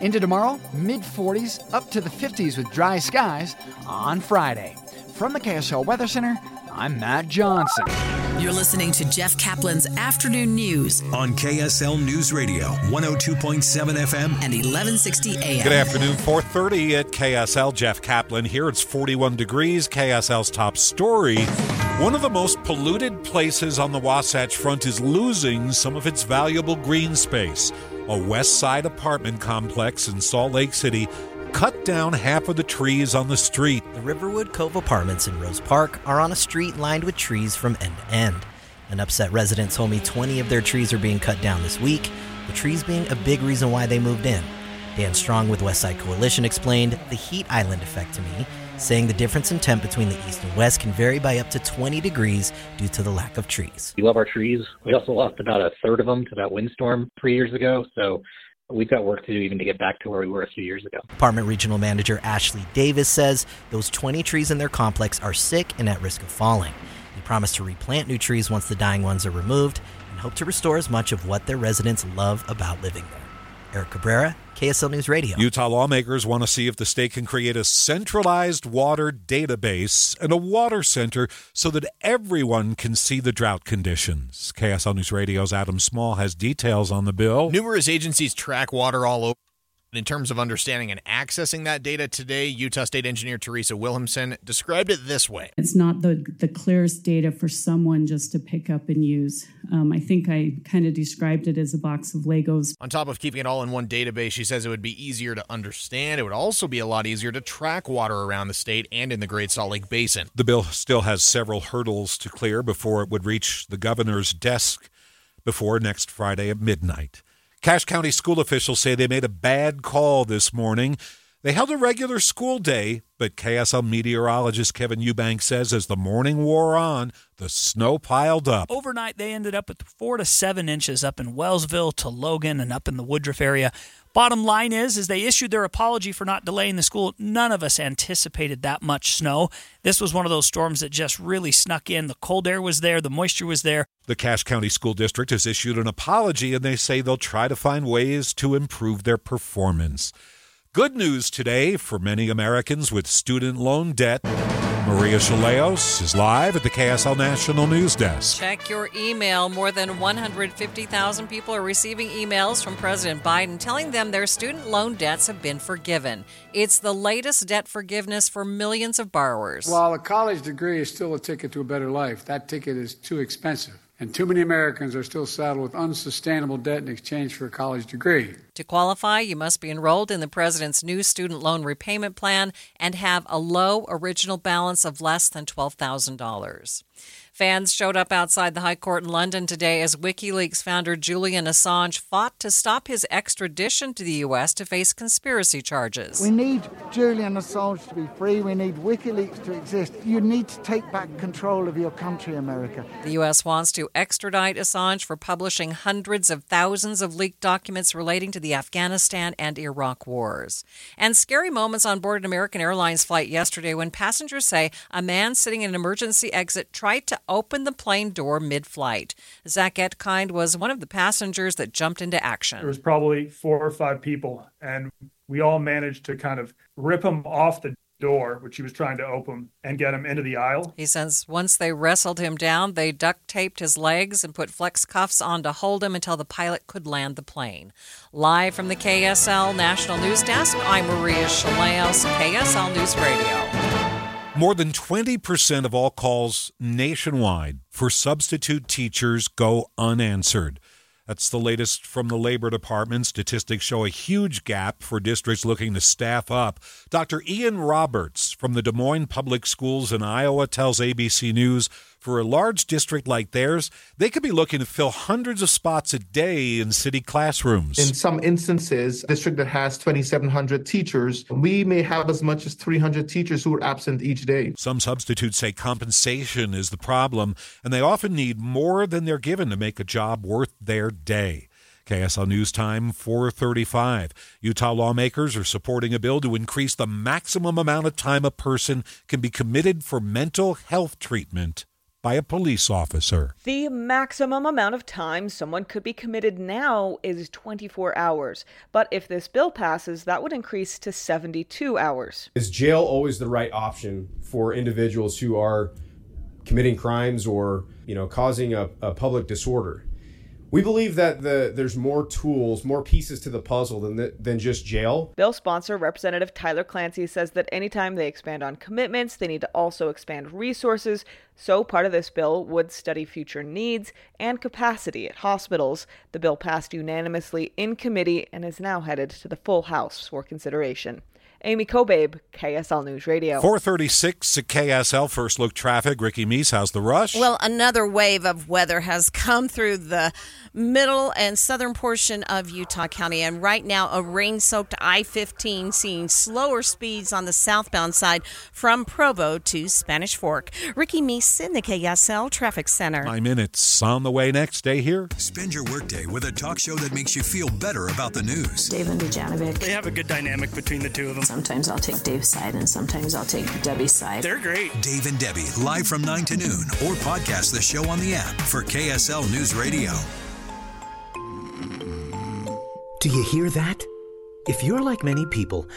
Into tomorrow, mid 40s up to the 50s with dry skies on Friday. From the KSL Weather Center, I'm Matt Johnson. You're listening to Jeff Kaplan's Afternoon News on KSL News Radio, 102.7 FM and 1160 AM. Good afternoon, 4:30 at KSL. Jeff Kaplan here. It's 41 degrees. KSL's top story. One of the most polluted places on the Wasatch Front is losing some of its valuable green space. A West Side apartment complex in Salt Lake City cut down half of the trees on the street. The Riverwood Cove apartments in Rose Park are on a street lined with trees from end to end. An upset resident told me 20 of their trees are being cut down this week, the trees being a big reason why they moved in. Dan Strong with Westside Coalition explained the heat island effect to me, saying the difference in temp between the east and west can vary by up to 20 degrees due to the lack of trees. We love our trees. We also lost about a third of them to that windstorm three years ago, so we've got work to do even to get back to where we were a few years ago. Apartment Regional Manager Ashley Davis says those 20 trees in their complex are sick and at risk of falling. He promised to replant new trees once the dying ones are removed and hope to restore as much of what their residents love about living there. Eric Cabrera, KSL News Radio. Utah lawmakers want to see if the state can create a centralized water database and a water center so that everyone can see the drought conditions. KSL News Radio's Adam Small has details on the bill. Numerous agencies track water all over in terms of understanding and accessing that data today, Utah State Engineer Teresa Wilhelmsen described it this way It's not the, the clearest data for someone just to pick up and use. Um, I think I kind of described it as a box of Legos. On top of keeping it all in one database, she says it would be easier to understand. It would also be a lot easier to track water around the state and in the Great Salt Lake Basin. The bill still has several hurdles to clear before it would reach the governor's desk before next Friday at midnight. Cache County school officials say they made a bad call this morning. They held a regular school day, but KSL meteorologist Kevin Eubank says as the morning wore on, the snow piled up. Overnight, they ended up with four to seven inches up in Wellsville to Logan and up in the Woodruff area. Bottom line is, as they issued their apology for not delaying the school, none of us anticipated that much snow. This was one of those storms that just really snuck in. The cold air was there, the moisture was there. The Cache County School District has issued an apology and they say they'll try to find ways to improve their performance. Good news today for many Americans with student loan debt. Maria Chaleos is live at the KSL National News Desk. Check your email. More than 150,000 people are receiving emails from President Biden telling them their student loan debts have been forgiven. It's the latest debt forgiveness for millions of borrowers. While a college degree is still a ticket to a better life, that ticket is too expensive. And too many Americans are still saddled with unsustainable debt in exchange for a college degree. To qualify, you must be enrolled in the president's new student loan repayment plan and have a low original balance of less than $12,000. Fans showed up outside the High Court in London today as WikiLeaks founder Julian Assange fought to stop his extradition to the U.S. to face conspiracy charges. We need Julian Assange to be free. We need WikiLeaks to exist. You need to take back control of your country, America. The U.S. wants to extradite Assange for publishing hundreds of thousands of leaked documents relating to the Afghanistan and Iraq wars. And scary moments on board an American Airlines flight yesterday when passengers say a man sitting in an emergency exit tried to open the plane door mid flight. Zach Etkind was one of the passengers that jumped into action. There was probably four or five people, and we all managed to kind of rip him off the door, which he was trying to open, and get him into the aisle. He says once they wrestled him down, they duct taped his legs and put flex cuffs on to hold him until the pilot could land the plane. Live from the KSL National News Desk, I'm Maria Shilaos, KSL News Radio. More than 20% of all calls nationwide for substitute teachers go unanswered. That's the latest from the Labor Department. Statistics show a huge gap for districts looking to staff up. Dr. Ian Roberts from the Des Moines Public Schools in Iowa tells ABC News for a large district like theirs, they could be looking to fill hundreds of spots a day in city classrooms. In some instances, a district that has 2,700 teachers, we may have as much as 300 teachers who are absent each day. Some substitutes say compensation is the problem, and they often need more than they're given to make a job worth their day. KSL News Time 435. Utah lawmakers are supporting a bill to increase the maximum amount of time a person can be committed for mental health treatment by a police officer. The maximum amount of time someone could be committed now is 24 hours. But if this bill passes, that would increase to 72 hours. Is jail always the right option for individuals who are committing crimes or, you know, causing a, a public disorder? We believe that the there's more tools, more pieces to the puzzle than the, than just jail. Bill sponsor Representative Tyler Clancy says that anytime they expand on commitments, they need to also expand resources. So part of this bill would study future needs and capacity at hospitals. The bill passed unanimously in committee and is now headed to the full House for consideration. Amy Kobabe, KSL News Radio. 436 at KSL. First look traffic. Ricky Meese, how's the rush? Well, another wave of weather has come through the middle and southern portion of Utah County. And right now, a rain soaked I 15 seeing slower speeds on the southbound side from Provo to Spanish Fork. Ricky Meese in the KSL Traffic Center. Nine minutes on the way next. day here. Spend your workday with a talk show that makes you feel better about the news. Dave and Dujanovic. They have a good dynamic between the two of them. Sometimes I'll take Dave's side and sometimes I'll take Debbie's side. They're great. Dave and Debbie, live from 9 to noon, or podcast the show on the app for KSL News Radio. Do you hear that? If you're like many people,